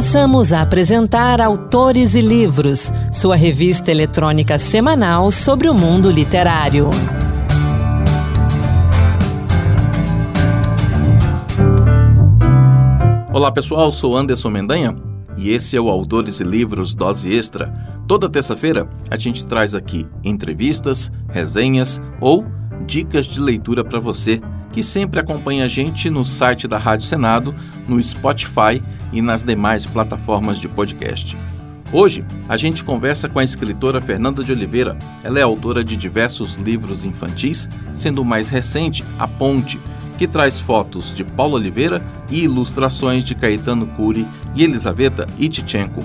Passamos a apresentar Autores e Livros, sua revista eletrônica semanal sobre o mundo literário. Olá pessoal, sou Anderson Mendanha e esse é o Autores e Livros Dose Extra. Toda terça-feira a gente traz aqui entrevistas, resenhas ou dicas de leitura para você que sempre acompanha a gente no site da Rádio Senado, no Spotify e nas demais plataformas de podcast. Hoje, a gente conversa com a escritora Fernanda de Oliveira. Ela é autora de diversos livros infantis, sendo o mais recente A Ponte, que traz fotos de Paulo Oliveira e ilustrações de Caetano Cury e Elisaveta Itchenko.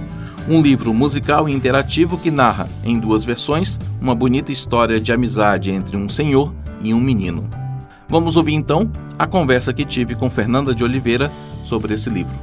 Um livro musical e interativo que narra, em duas versões, uma bonita história de amizade entre um senhor e um menino. Vamos ouvir então a conversa que tive com Fernanda de Oliveira sobre esse livro.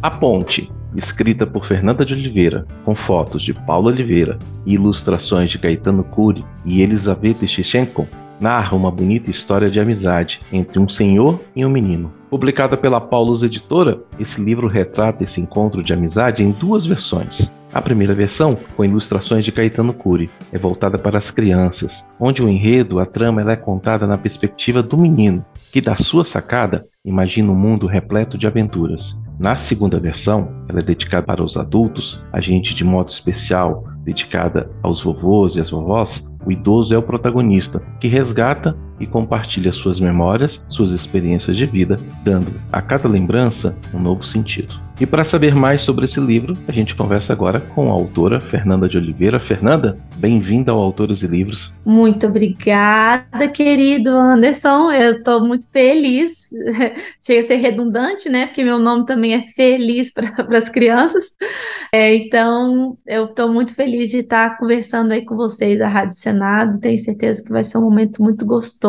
A Ponte, escrita por Fernanda de Oliveira, com fotos de Paulo Oliveira e ilustrações de Caetano Cury e Elisaveta Shichenko, narra uma bonita história de amizade entre um senhor e um menino. Publicada pela Paulus Editora, esse livro retrata esse encontro de amizade em duas versões. A primeira versão, com ilustrações de Caetano Cury, é voltada para as crianças, onde o enredo, a trama, ela é contada na perspectiva do menino, que da sua sacada imagina um mundo repleto de aventuras. Na segunda versão, ela é dedicada para os adultos, a gente de modo especial dedicada aos vovôs e às vovós, o idoso é o protagonista, que resgata e compartilha suas memórias, suas experiências de vida, dando a cada lembrança um novo sentido. E para saber mais sobre esse livro, a gente conversa agora com a autora Fernanda de Oliveira. Fernanda, bem-vinda ao Autores e Livros. Muito obrigada, querido Anderson. Eu estou muito feliz. Chega a ser redundante, né? Porque meu nome também é Feliz para as crianças. É, então, eu estou muito feliz de estar conversando aí com vocês, a Rádio Senado. Tenho certeza que vai ser um momento muito gostoso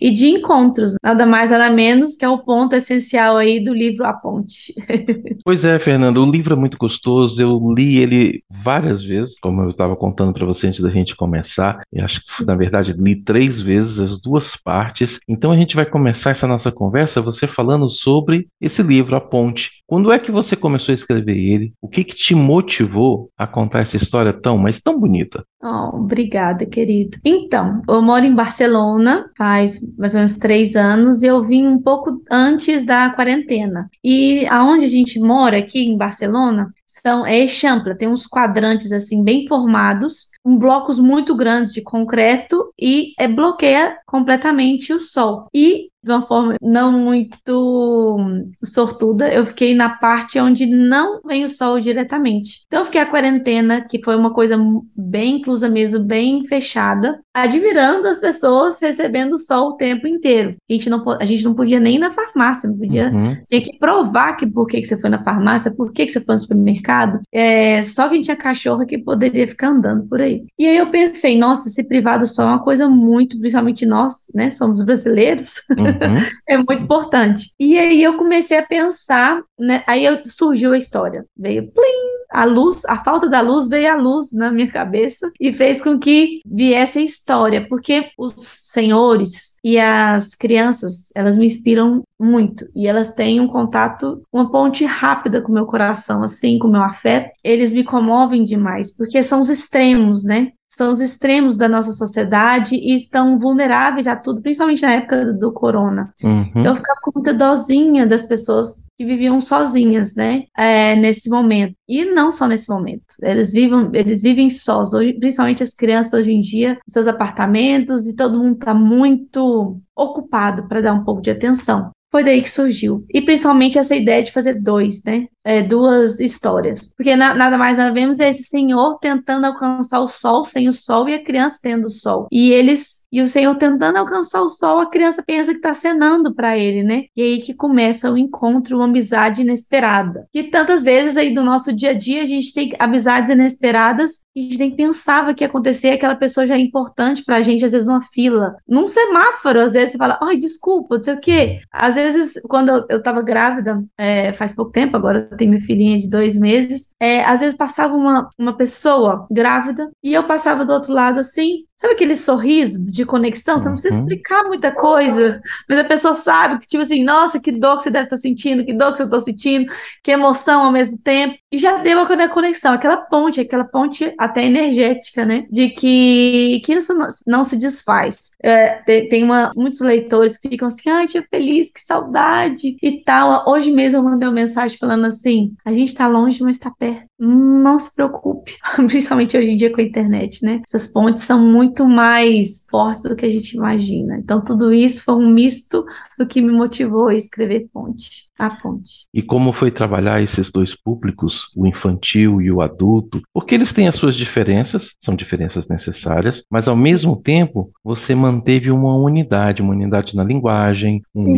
e de encontros, nada mais, nada menos, que é o ponto essencial aí do livro A Ponte. Pois é, Fernando, o livro é muito gostoso. Eu li ele várias vezes, como eu estava contando para você antes da gente começar. E acho que, na verdade, li três vezes as duas partes. Então a gente vai começar essa nossa conversa você falando sobre esse livro, A Ponte. Quando é que você começou a escrever ele? O que, que te motivou a contar essa história tão, mas tão bonita? Oh, obrigada, querido. Então, eu moro em Barcelona faz mais ou menos três anos e eu vim um pouco antes da quarentena. E aonde a gente mora aqui em Barcelona são é Eixampla, tem uns quadrantes assim bem formados, um blocos muito grandes de concreto e é, bloqueia completamente o sol. E de uma forma não muito sortuda, eu fiquei na parte onde não vem o sol diretamente. Então, eu fiquei a quarentena, que foi uma coisa bem inclusa mesmo, bem fechada, admirando as pessoas recebendo o sol o tempo inteiro. A gente não, a gente não podia nem ir na farmácia, não podia. Uhum. Que provar que por que, que você foi na farmácia, por que, que você foi no supermercado. É, só quem tinha cachorro que poderia ficar andando por aí. E aí eu pensei, nossa, esse privado sol é uma coisa muito, principalmente nós, né, somos brasileiros. Uhum. Uhum. é muito importante. E aí eu comecei a pensar, né? Aí surgiu a história. Veio plim, a luz, a falta da luz veio a luz na minha cabeça e fez com que viesse a história, porque os senhores e as crianças, elas me inspiram muito e elas têm um contato, uma ponte rápida com o meu coração, assim, com o meu afeto. Eles me comovem demais, porque são os extremos, né? São os extremos da nossa sociedade e estão vulneráveis a tudo, principalmente na época do corona. Uhum. Então eu ficava com muita dozinha das pessoas que viviam sozinhas, né, é, nesse momento. E não só nesse momento. Eles vivem, eles vivem sós, hoje, principalmente as crianças hoje em dia, seus apartamentos, e todo mundo está muito ocupado para dar um pouco de atenção. Foi daí que surgiu. E principalmente essa ideia de fazer dois, né? É, duas histórias. Porque na, nada mais nada vemos é esse senhor tentando alcançar o sol sem o sol e a criança tendo o sol. E eles e o senhor tentando alcançar o sol, a criança pensa que está cenando para ele, né? E aí que começa o encontro, uma amizade inesperada. E tantas vezes aí do nosso dia a dia a gente tem amizades inesperadas a gente nem pensava que ia acontecer, aquela pessoa já é importante para a gente, às vezes numa fila, num semáforo, às vezes você fala, ai, desculpa, não sei o quê. Às vezes, quando eu, eu tava grávida, é, faz pouco tempo, agora tem minha filhinha de dois meses, é, às vezes passava uma, uma pessoa grávida e eu passava do outro lado assim, sabe aquele sorriso de conexão? Você não precisa Uhum. explicar muita coisa, mas a pessoa sabe que, tipo assim, nossa, que dor que você deve estar sentindo, que dor que eu estou sentindo, que emoção ao mesmo tempo. E já deu a conexão, aquela ponte, aquela ponte até energética, né? De que, que isso não, não se desfaz. É, tem tem uma, muitos leitores que ficam assim, ai, tia feliz, que saudade e tal. Hoje mesmo eu mandei uma mensagem falando assim: a gente tá longe, mas tá perto. Não se preocupe, principalmente hoje em dia com a internet, né? Essas pontes são muito mais fortes do que a gente imagina. Então, tudo isso foi um misto do que me motivou a escrever Ponte, a Ponte. E como foi trabalhar esses dois públicos, o infantil e o adulto? Porque eles têm as suas diferenças, são diferenças necessárias, mas ao mesmo tempo você manteve uma unidade, uma unidade na linguagem, um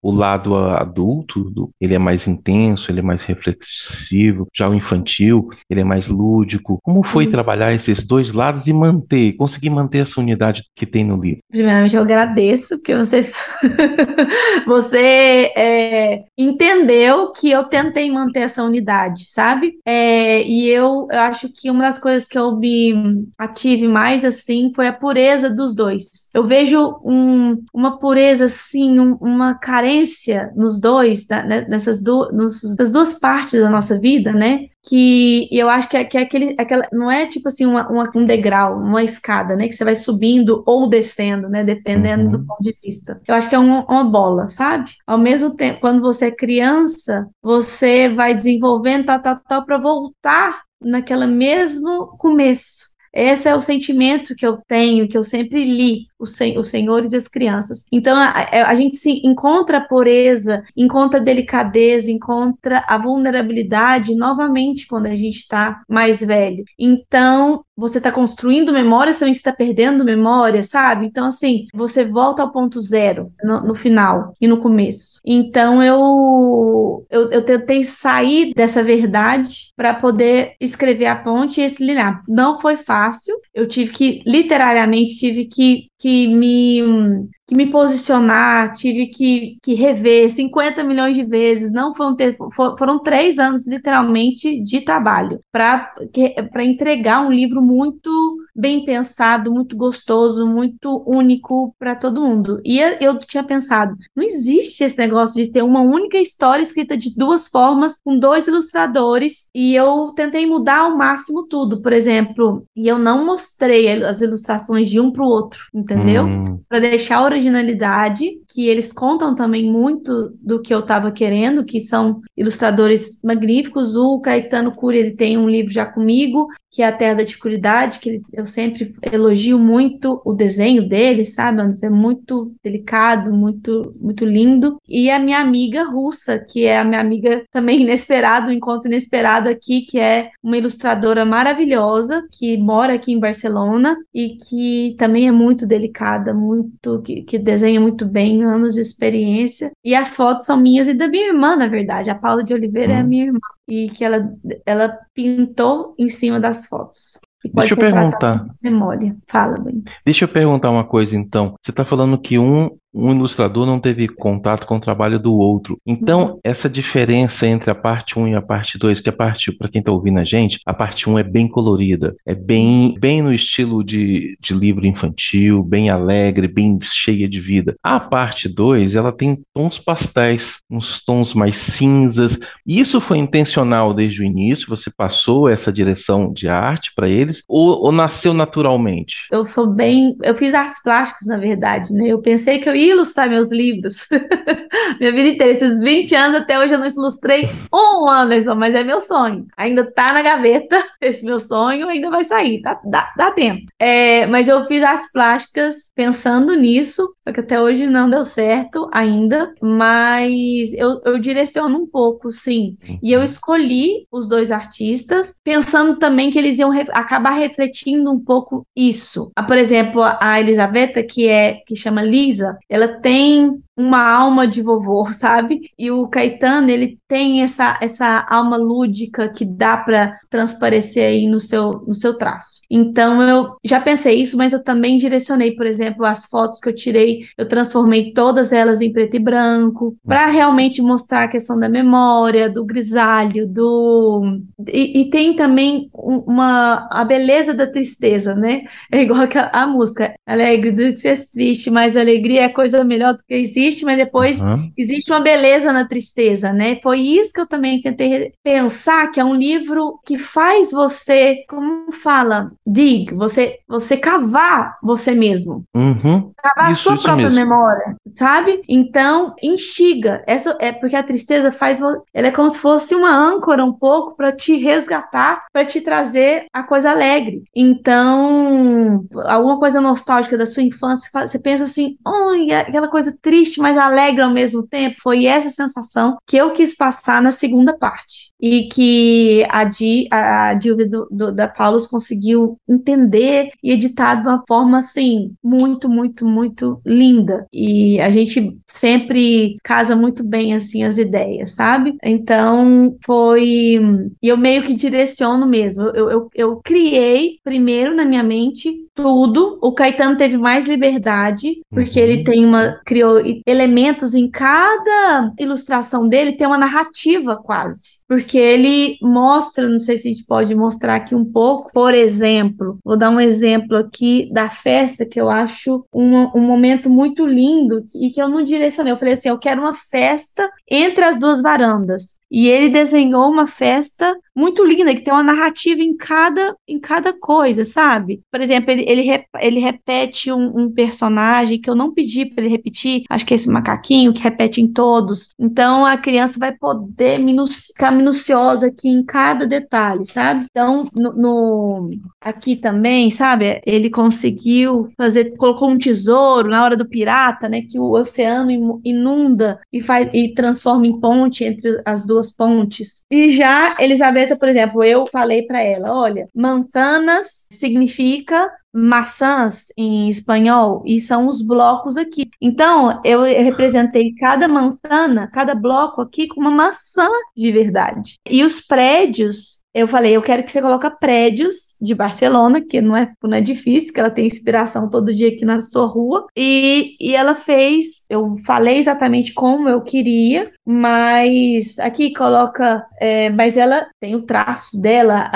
o lado adulto, ele é mais intenso, ele é mais reflexivo, já o infantil, ele é mais lúdico. Como foi Isso. trabalhar esses dois lados e manter, conseguir manter essa unidade que tem no livro? Primeiramente, eu agradeço porque você, você é, entendeu que eu tentei manter essa unidade, sabe? É, e eu, eu acho que uma das coisas que eu me ative mais assim foi a pureza dos dois. Eu vejo um- uma pureza assim, um- uma carência nos dois, né, nessas, du nessas duas partes da nossa vida, né? Que eu acho que é, que é aquele, aquela, não é tipo assim uma, uma- um degrau, uma escada, né, que você vai subindo ou descendo, né, dependendo Uhum. do ponto de vista. Eu acho que é uma, uma bola, sabe? Ao mesmo tempo, quando você é criança, você vai desenvolvendo tal, tal, tal, para voltar naquele mesmo começo. Esse é o sentimento que eu tenho, que eu sempre li, os, sen os senhores e as crianças. Então, a, a- gente se encontra a pureza, encontra a delicadeza, encontra a vulnerabilidade novamente quando a gente está mais velho. Então, você está construindo memórias, também você está perdendo memória, sabe? Então, assim, você volta ao ponto zero no, no final e no começo. Então, eu, eu, eu tentei sair dessa verdade para poder escrever a ponte e esse linear. Não foi fácil, eu tive que, literariamente, tive que, que me que me posicionar, tive que, que rever 50 milhões de vezes. Não foram, ter, for- foram três anos, literalmente, de trabalho para entregar um livro muito bem pensado, muito gostoso, muito único para todo mundo. E eu- tinha pensado, não existe esse negócio de ter uma única história escrita de duas formas, com dois ilustradores, e eu tentei mudar ao máximo tudo, por exemplo, e eu não mostrei as ilustrações de um para o outro, entendeu? Hum, para deixar a originalidade, que eles contam também muito do que eu estava querendo, que são ilustradores magníficos. O Caetano Cury, ele tem um livro já comigo, que é A Terra da Dificuldade, que eu sempre elogio muito o desenho dele, sabe? É muito delicado, muito, muito lindo. E a minha amiga russa, que é a minha amiga também inesperada, um encontro inesperado aqui, que é uma ilustradora maravilhosa, que mora aqui em Barcelona e que também é muito delicada, muito que, que desenha muito bem, anos de experiência. E as fotos são minhas e da minha irmã, na verdade. A Paula de Oliveira é a Hum. minha irmã e que ela, ela pintou em cima das fotos. Deixa eu perguntar. memória. Fala, bem. Deixa eu perguntar uma coisa então. Você está falando que um, um ilustrador não teve contato com o trabalho do outro. Então, essa diferença entre a parte 1 e a parte 2, que a parte, para quem está ouvindo a gente, a parte 1 é bem colorida, é bem, bem no estilo de, de livro infantil, bem alegre, bem cheia de vida. A parte 2, ela tem tons pastéis, uns tons mais cinzas. E isso foi intencional desde o início? Você passou essa direção de arte para eles? Ou, ou nasceu naturalmente? Eu sou bem. Eu fiz artes plásticas, na verdade, né? Eu pensei que eu ia ilustrar meus livros. Minha vida inteira, esses 20 anos até hoje eu não ilustrei um Anderson, mas é meu sonho. Ainda tá na gaveta, esse meu sonho ainda vai sair, tá, dá, dá tempo. É, mas eu fiz artes plásticas pensando nisso, só que até hoje não deu certo ainda, mas eu, eu direciono um pouco, sim. E eu escolhi os dois artistas pensando também que eles iam re- acabar refletindo um pouco isso. Ah, Por exemplo, a Elisabetta, que é que chama Lisa, ela tem uma alma de vovô, sabe? E o Caetano, ele tem essa, essa alma lúdica que dá para transparecer aí no seu, no seu traço. Então eu já pensei isso, mas eu também direcionei, por exemplo, as fotos que eu tirei, eu transformei todas elas em preto e branco, para realmente mostrar a questão da memória, do grisalho, do. E, e, tem também uma a beleza da tristeza, né? É igual a, a música, alegre do que ser triste, mas alegria é coisa melhor do que existe, mas depois uhum. existe uma beleza na tristeza, né? Foi isso que eu também tentei pensar, que é um livro que faz você, como fala, dig, você, você cavar você mesmo. Uhum. Cavar isso, a sua própria mesmo. memória, sabe? Então, instiga. Essa é porque a tristeza faz ela é como se fosse uma âncora um pouco para te resgatar, para te trazer a coisa alegre. Então, alguma coisa nostálgica da sua infância, você pensa assim, oh, aquela coisa triste, mas alegre ao mesmo tempo. Foi essa sensação que eu quis passar na segunda parte e que a, Di, a, a do, do, da Paulus conseguiu entender e editar de uma forma assim muito, muito, muito linda. E a gente sempre casa muito bem assim as ideias, sabe? Então foi e eu meio que direciono mesmo. Eu, eu, eu criei primeiro na minha mente tudo. O Caetano teve mais liberdade, porque uhum. ele tem uma. criou elementos em cada ilustração dele, tem uma narrativa quase. Porque ele mostra, não sei se a gente pode mostrar aqui um pouco, por exemplo, vou dar um exemplo aqui da festa que eu acho um, um momento muito lindo e que eu não direcionei. Eu falei assim: eu quero uma festa entre as duas varandas. E ele desenhou uma festa muito linda, que tem uma narrativa em cada, em cada coisa, sabe? Por exemplo, ele, ele, ele repete um, um personagem que eu não pedi para ele repetir, acho que é esse macaquinho que repete em todos. Então a criança vai poder ficar minuciosa aqui em cada detalhe, sabe? Então, no, no, aqui também, sabe? Ele conseguiu fazer, colocou um tesouro na hora do pirata, né? Que o oceano inunda e faz e transforma em ponte entre as duas duas pontes. E já Elizabeth, por exemplo, eu falei para ela, olha, Mantanas significa maçãs em espanhol e são os blocos aqui. Então, eu representei cada mantana, cada bloco aqui com uma maçã de verdade. E os prédios eu falei, eu quero que você coloque prédios de Barcelona, que não é, não é difícil, que ela tem inspiração todo dia aqui na sua rua. E, e ela fez, eu falei exatamente como eu queria, mas aqui coloca, é, mas ela tem o traço dela,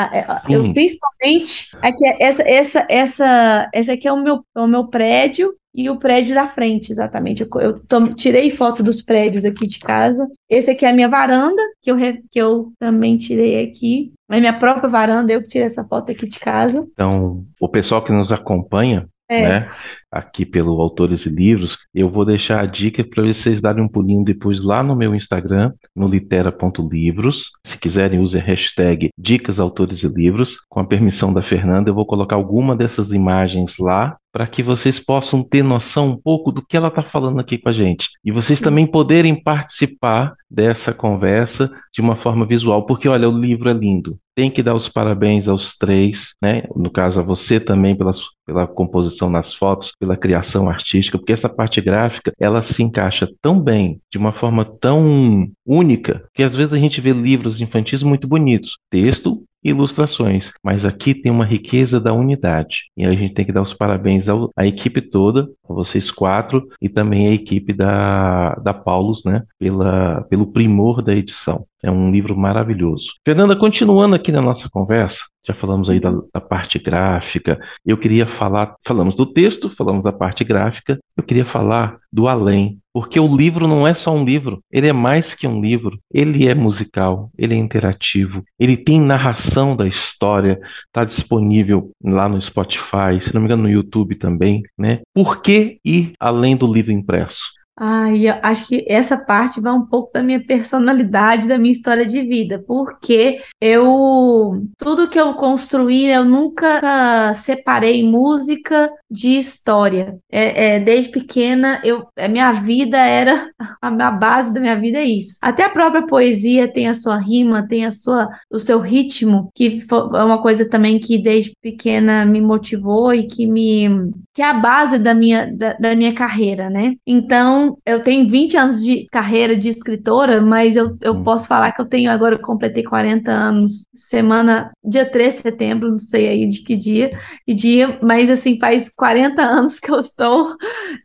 eu principalmente, aqui, essa, essa, essa, essa aqui é o meu, é o meu prédio, e o prédio da frente, exatamente. Eu, eu tirei foto dos prédios aqui de casa. Esse aqui é a minha varanda, que eu, que eu também tirei aqui. É minha própria varanda, eu que tirei essa foto aqui de casa. Então, o pessoal que nos acompanha, é. né, aqui pelo Autores e Livros, eu vou deixar a dica para vocês darem um pulinho depois lá no meu Instagram, no litera.livros. Se quiserem, use a hashtag Dicas Autores e Livros. Com a permissão da Fernanda, eu vou colocar alguma dessas imagens lá para que vocês possam ter noção um pouco do que ela está falando aqui com a gente. E vocês também poderem participar dessa conversa de uma forma visual, porque olha, o livro é lindo. Tem que dar os parabéns aos três, né? No caso, a você também pela, pela composição nas fotos, pela criação artística, porque essa parte gráfica ela se encaixa tão bem, de uma forma tão única, que às vezes a gente vê livros infantis muito bonitos, texto ilustrações, mas aqui tem uma riqueza da unidade. E a gente tem que dar os parabéns ao, à equipe toda, a vocês quatro, e também à equipe da, da Paulus, né, pela, pelo primor da edição. É um livro maravilhoso. Fernanda, continuando aqui na nossa conversa, já falamos aí da, uhum. da, parte gráfica. Eu queria falar, falamos do texto, falamos da parte gráfica. Eu queria falar do além, porque o livro não é só um livro, ele é mais que um livro. Ele é musical, ele é interativo, ele tem narração da história, está disponível lá no Spotify, se não me engano no YouTube também, né? Por que ir além do livro impresso? Ah, eu acho que essa parte vai um pouco da minha personalidade, da minha história de vida, porque eu tudo que eu construí, eu nunca separei música de história. É, é, desde pequena, eu, a minha vida era a, a base da minha vida é isso. Até a própria poesia tem a sua rima, tem a sua, o seu ritmo, que é uma coisa também que desde pequena me motivou e que me que é a base da minha, da, da, minha carreira, né? Então, eu tenho 20 anos de carreira de escritora, mas eu, eu hum. posso falar que eu tenho agora, eu completei 40 anos, semana, dia 3 de setembro, não sei aí de que dia, e dia, mas assim, faz 40 anos que eu estou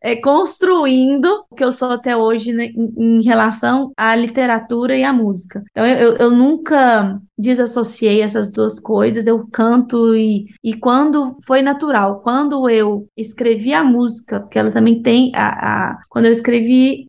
é, construindo o que eu sou até hoje né, em, em, relação à literatura e à música. Então, eu, eu nunca desassociei essas duas coisas, eu canto e, e quando foi natural, quando eu escrevi a música, porque ela também tem a, a quando eu escrevi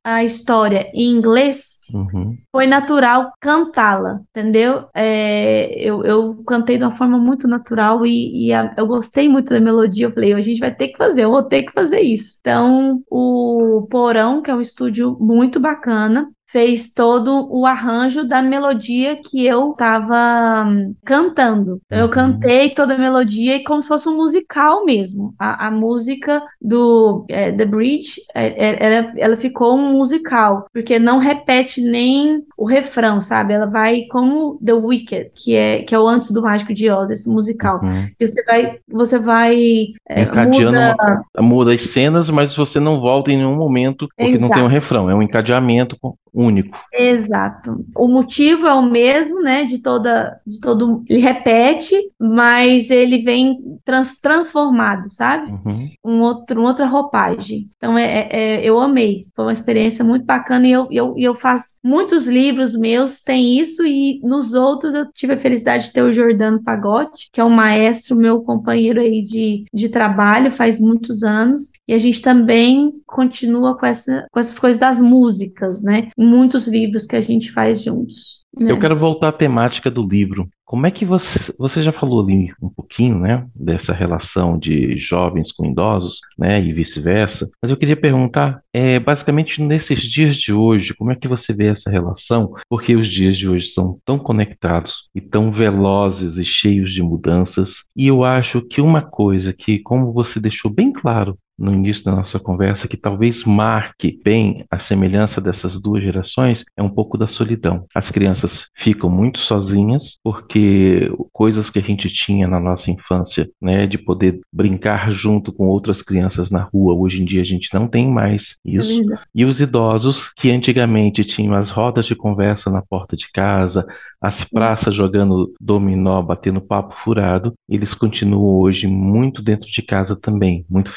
a história em inglês, uhum. foi natural cantá-la, entendeu? É, eu, eu cantei de uma forma muito natural e, e a, eu gostei muito da melodia, eu falei, a gente vai ter que fazer, eu vou ter que fazer isso. Então, o Porão, que é um estúdio muito bacana, fez todo o arranjo da melodia que eu estava hum, cantando. Então, eu uhum. cantei toda a melodia e como se fosse um musical mesmo. A, a música do é, The Bridge, é, é, ela, ela ficou um musical, porque não repete nem o refrão, sabe? Ela vai como The Wicked, que é, que é o Antes do Mágico de Oz, esse musical. Uhum. Você vai, você vai é, muda... Uma, muda as cenas, mas você não volta em nenhum momento porque Exato. não tem um refrão, é um encadeamento único. Exato. O motivo é o mesmo, né? De toda, de todo, ele repete, mas ele vem trans, transformado, sabe? Uhum. Um outro, uma outra roupagem. Então é, é, é, eu amei. Foi uma experiência muito bacana e eu, eu, eu faço muitos livros meus tem isso e nos outros eu tive a felicidade de ter o Jordano Pagotti, que é um maestro, meu companheiro aí de, de trabalho faz muitos anos e a gente também continua com essa com essas coisas das músicas, né? muitos livros que a gente faz juntos. Né? Eu quero voltar à temática do livro. Como é que você, você já falou ali um pouquinho, né, dessa relação de jovens com idosos, né, e vice-versa, mas eu queria perguntar, é, basicamente nesses dias de hoje, como é que você vê essa relação? Porque os dias de hoje são tão conectados e tão velozes e cheios de mudanças, e eu acho que uma coisa que, como você deixou bem claro no início da nossa conversa, que talvez marque bem a semelhança dessas duas gerações, é um pouco da solidão. As crianças ficam muito sozinhas, porque coisas que a gente tinha na nossa infância, né, de poder brincar junto com outras crianças na rua, hoje em dia a gente não tem mais isso. E os idosos, que antigamente tinham as rodas de conversa na porta de casa, as Sim. praças jogando dominó, batendo papo furado, eles continuam hoje muito dentro de casa também, muito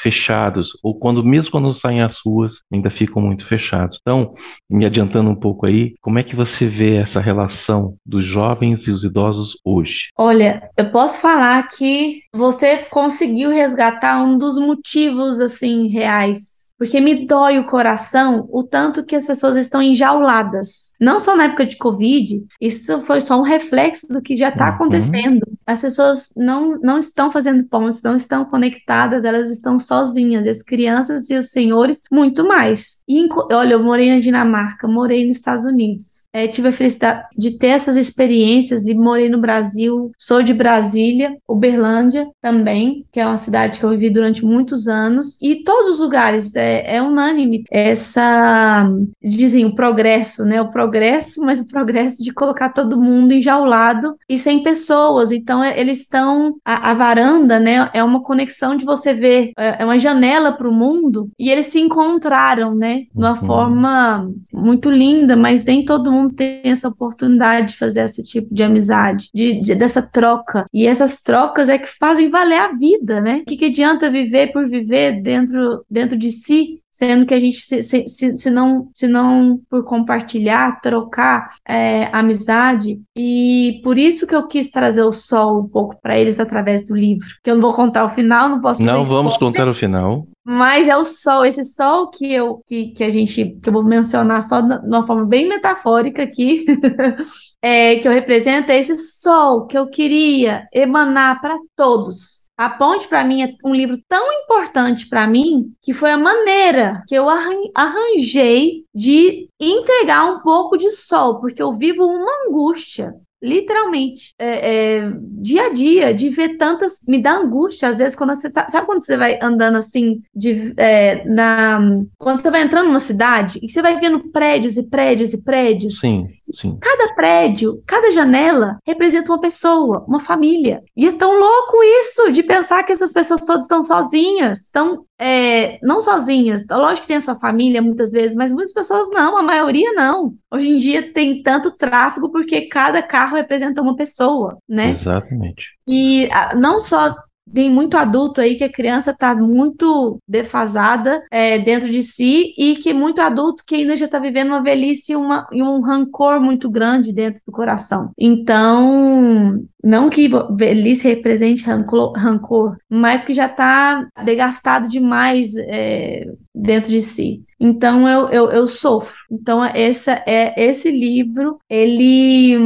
fechados, ou quando mesmo quando saem às ruas, ainda ficam muito fechados. Então, me adiantando um pouco aí, como é que você vê essa relação dos jovens e os idosos hoje? Olha, eu posso falar que você conseguiu resgatar um dos motivos assim reais porque me dói o coração o tanto que as pessoas estão enjauladas. Não só na época de Covid, isso foi só um reflexo do que já está uhum. acontecendo. As pessoas não, não estão fazendo pontes, não estão conectadas, elas estão sozinhas. As crianças e os senhores, muito mais. E, olha, eu morei na Dinamarca, morei nos Estados Unidos. É, tive a felicidade de ter essas experiências e morei no Brasil. Sou de Brasília, Uberlândia também, que é uma cidade que eu vivi durante muitos anos. E todos os lugares, é, é, unânime essa, dizem, o progresso, né? O progresso, mas o progresso de colocar todo mundo enjaulado e sem pessoas. Então, é, eles estão, a, a, varanda, né? É uma conexão de você ver, é, é uma janela para o mundo e eles se encontraram, né? De uma uhum. forma muito linda, mas nem todo mundo tem essa oportunidade de fazer esse tipo de amizade, de, de dessa troca. E essas trocas é que fazem valer a vida, né? O que, que adianta viver por viver dentro, dentro de si sendo que a gente, se, se, se, não, se não por compartilhar, trocar é, amizade, e por isso que eu quis trazer o sol um pouco para eles através do livro, que eu não vou contar o final, não posso Não vamos contar o final. Mas é o sol, esse sol que eu que, que a gente que eu vou mencionar só de uma forma bem metafórica aqui, é, que eu represento é esse sol que eu queria emanar para todos, a Ponte, para mim, é um livro tão importante para mim que foi a maneira que eu arranjei de entregar um pouco de sol, porque eu vivo uma angústia literalmente, é, é, dia a dia, de ver tantas. Me dá angústia, às vezes, quando você. Sabe quando você vai andando assim, de, é, na, quando você vai entrando numa cidade e você vai vendo prédios e prédios e prédios? Sim. Sim. Cada prédio, cada janela representa uma pessoa, uma família. E é tão louco isso de pensar que essas pessoas todas estão sozinhas, estão é, não sozinhas. Lógico que tem a sua família muitas vezes, mas muitas pessoas não, a maioria não. Hoje em dia tem tanto tráfego porque cada carro representa uma pessoa, né? Exatamente. E não só tem muito adulto aí que a criança está muito defasada é, dentro de si e que muito adulto que ainda já está vivendo uma velhice uma, e um rancor muito grande dentro do coração. Então, não que velhice represente rancor, rancor mas que já está degastado demais é, dentro de si. Então eu, eu, eu, sofro. Então essa é esse livro, ele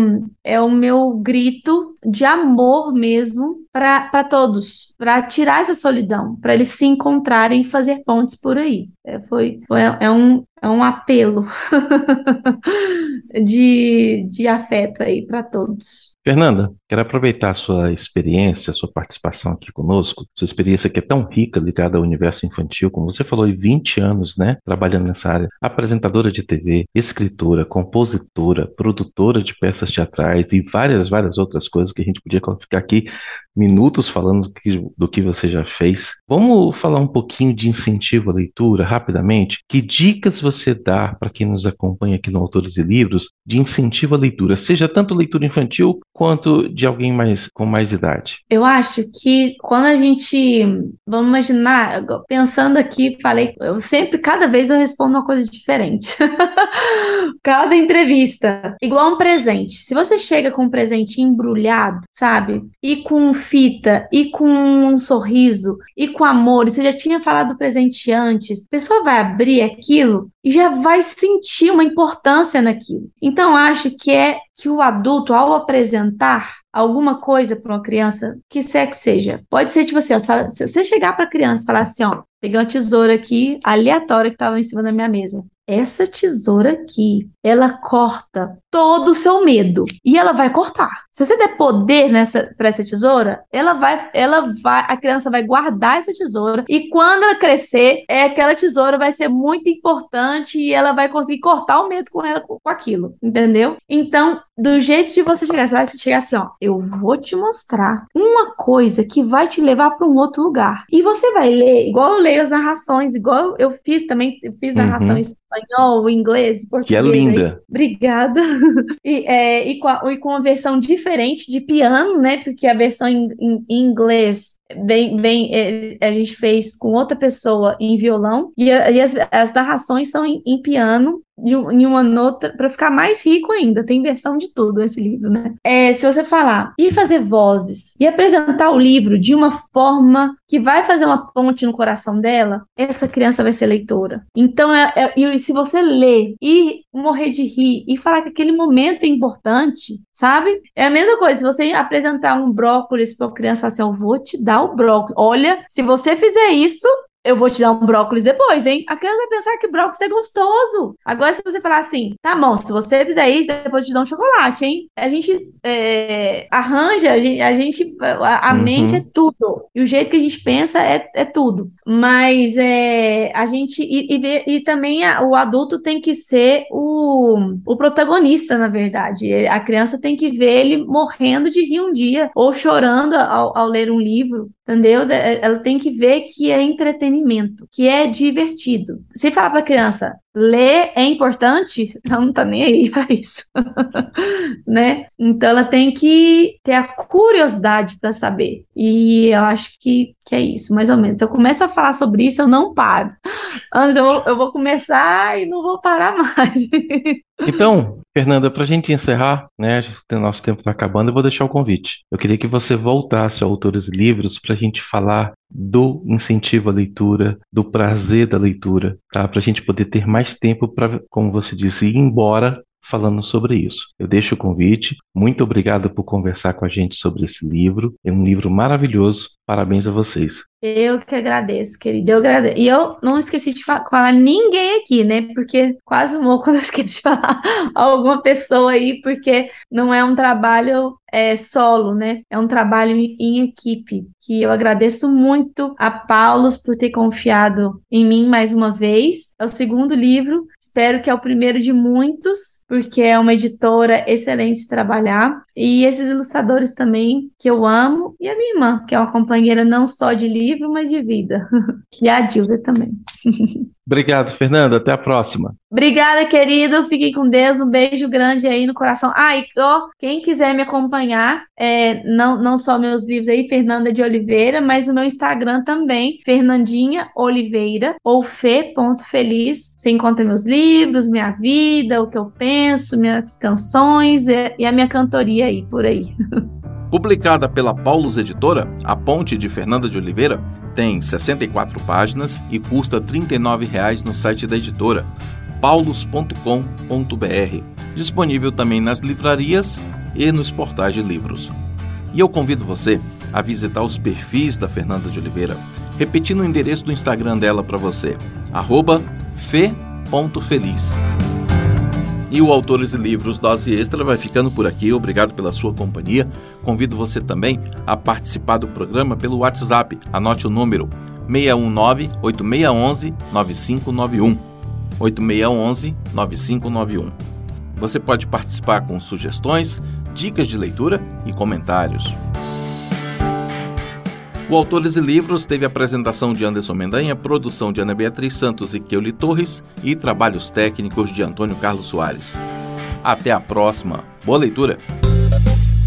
é o meu grito de amor mesmo para todos, para tirar essa solidão, para eles se encontrarem e fazer pontes por aí. É, foi, foi é um, é um apelo de, de afeto aí para todos. Fernanda, quero aproveitar a sua experiência, a sua participação aqui conosco, sua experiência que é tão rica ligada ao universo infantil, como você falou, 20 anos, né, trabalhando nessa área, apresentadora de TV, escritora, compositora, produtora de peças teatrais e várias, várias outras coisas que a gente podia ficar aqui minutos falando do que, você já fez. Vamos falar um pouquinho de incentivo à leitura, rapidamente. Que dicas você dá para quem nos acompanha aqui no Autores e Livros de incentivo à leitura, seja tanto leitura infantil quanto de alguém mais com mais idade? Eu acho que quando a gente, vamos imaginar, pensando aqui, falei, eu sempre, cada vez eu respondo uma coisa diferente. cada entrevista, igual um presente. Se você chega com um presente embrulhado, sabe? E com fita, e com um sorriso, e com amor, e você já tinha falado do presente antes, a pessoa vai abrir aquilo e já vai sentir uma importância naquilo. Então, acho que é que o adulto, ao apresentar alguma coisa para uma criança, que quer que seja, pode ser tipo assim, ó, se você chegar para a criança e falar assim, ó, peguei uma tesoura aqui aleatória que estava em cima da minha mesa essa tesoura aqui, ela corta todo o seu medo e ela vai cortar. Se você der poder nessa para essa tesoura, ela vai, ela vai, a criança vai guardar essa tesoura e quando ela crescer, é aquela tesoura vai ser muito importante e ela vai conseguir cortar o medo com ela com, com aquilo, entendeu? Então, do jeito de você chegar, você vai chegar assim, ó, eu vou te mostrar uma coisa que vai te levar para um outro lugar. E você vai ler, igual eu leio as narrações, igual eu fiz também, eu fiz narração uhum. em espanhol, inglês, português. Que é linda. Aí. Obrigada. E, é, e, com a, e com uma versão diferente de piano, né? Porque a versão em, em, em inglês Bem, bem, é, a gente fez com outra pessoa em violão e, e as, as narrações são em, em piano em uma nota para ficar mais rico ainda. Tem versão de tudo esse livro, né? É, se você falar e fazer vozes e apresentar o livro de uma forma que vai fazer uma ponte no coração dela, essa criança vai ser leitora. Então, é, é, e se você ler e morrer de rir e falar que aquele momento é importante, sabe? É a mesma coisa. Se você apresentar um brócolis para uma criança assim, eu vou te dar o brócolis. Olha, se você fizer isso, eu vou te dar um brócolis depois, hein? A criança vai pensar que brócolis é gostoso. Agora, se você falar assim, tá bom, se você fizer isso, depois eu te dou um chocolate, hein? A gente é, arranja, a gente, a, gente, a, uhum. mente é tudo. E o jeito que a gente pensa é, é tudo. Mas é, a gente, e, e, e também a, o adulto tem que ser o, o protagonista, na verdade. A criança tem que ver ele morrendo de rir um dia, ou chorando ao, ao ler um livro, entendeu? Ela tem que ver que é entretenimento que é divertido. Se falar para a criança, ler é importante, ela não tá nem aí para isso, né? Então ela tem que ter a curiosidade para saber. E eu acho que, que é isso, mais ou menos. Se eu começo a falar sobre isso, eu não paro. Antes eu eu vou começar e não vou parar mais. Então, Fernanda, para a gente encerrar, né, nosso tempo está acabando, eu vou deixar o convite. Eu queria que você voltasse a autores livros para a gente falar do incentivo à leitura, do prazer da leitura, tá? Para a gente poder ter mais tempo para, como você disse, ir embora falando sobre isso. Eu deixo o convite. Muito obrigado por conversar com a gente sobre esse livro. É um livro maravilhoso Parabéns a vocês. Eu que agradeço, querido. Eu agradeço. E eu não esqueci de falar, ninguém aqui, né? Porque quase morro quando eu esqueci de falar alguma pessoa aí, porque não é um trabalho é, solo, né? É um trabalho em equipe. Que eu agradeço muito a Paulos por ter confiado em mim mais uma vez. É o segundo livro, espero que é o primeiro de muitos, porque é uma editora excelente trabalhar. E esses ilustradores também, que eu amo, e a minha irmã, que é uma companheira não só de livro, mas de vida. e a Dilda também. Obrigado, Fernanda. Até a próxima. Obrigada, querido. Fiquem com Deus. Um beijo grande aí no coração. Ah, e ó, quem quiser me acompanhar, é, não, não só meus livros aí, Fernanda de Oliveira, mas o meu Instagram também, Fernandinha Oliveira, ou fe.feliz. Você encontra meus livros, minha vida, o que eu penso, minhas canções e, e a minha cantoria aí, por aí. Publicada pela Paulus Editora, A Ponte de Fernanda de Oliveira tem 64 páginas e custa R$ 39,00 no site da editora paulus.com.br. Disponível também nas livrarias e nos portais de livros. E eu convido você a visitar os perfis da Fernanda de Oliveira, repetindo o endereço do Instagram dela para você, fe.feliz. E o Autores e Livros Dose Extra vai ficando por aqui. Obrigado pela sua companhia. Convido você também a participar do programa pelo WhatsApp. Anote o número 619-8611-9591. 8611-9591. Você pode participar com sugestões, dicas de leitura e comentários. O Autores e Livros teve apresentação de Anderson Mendanha, produção de Ana Beatriz Santos e Keuli Torres e trabalhos técnicos de Antônio Carlos Soares. Até a próxima. Boa leitura!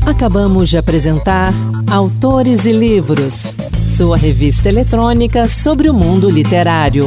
Acabamos de apresentar Autores e Livros, sua revista eletrônica sobre o mundo literário.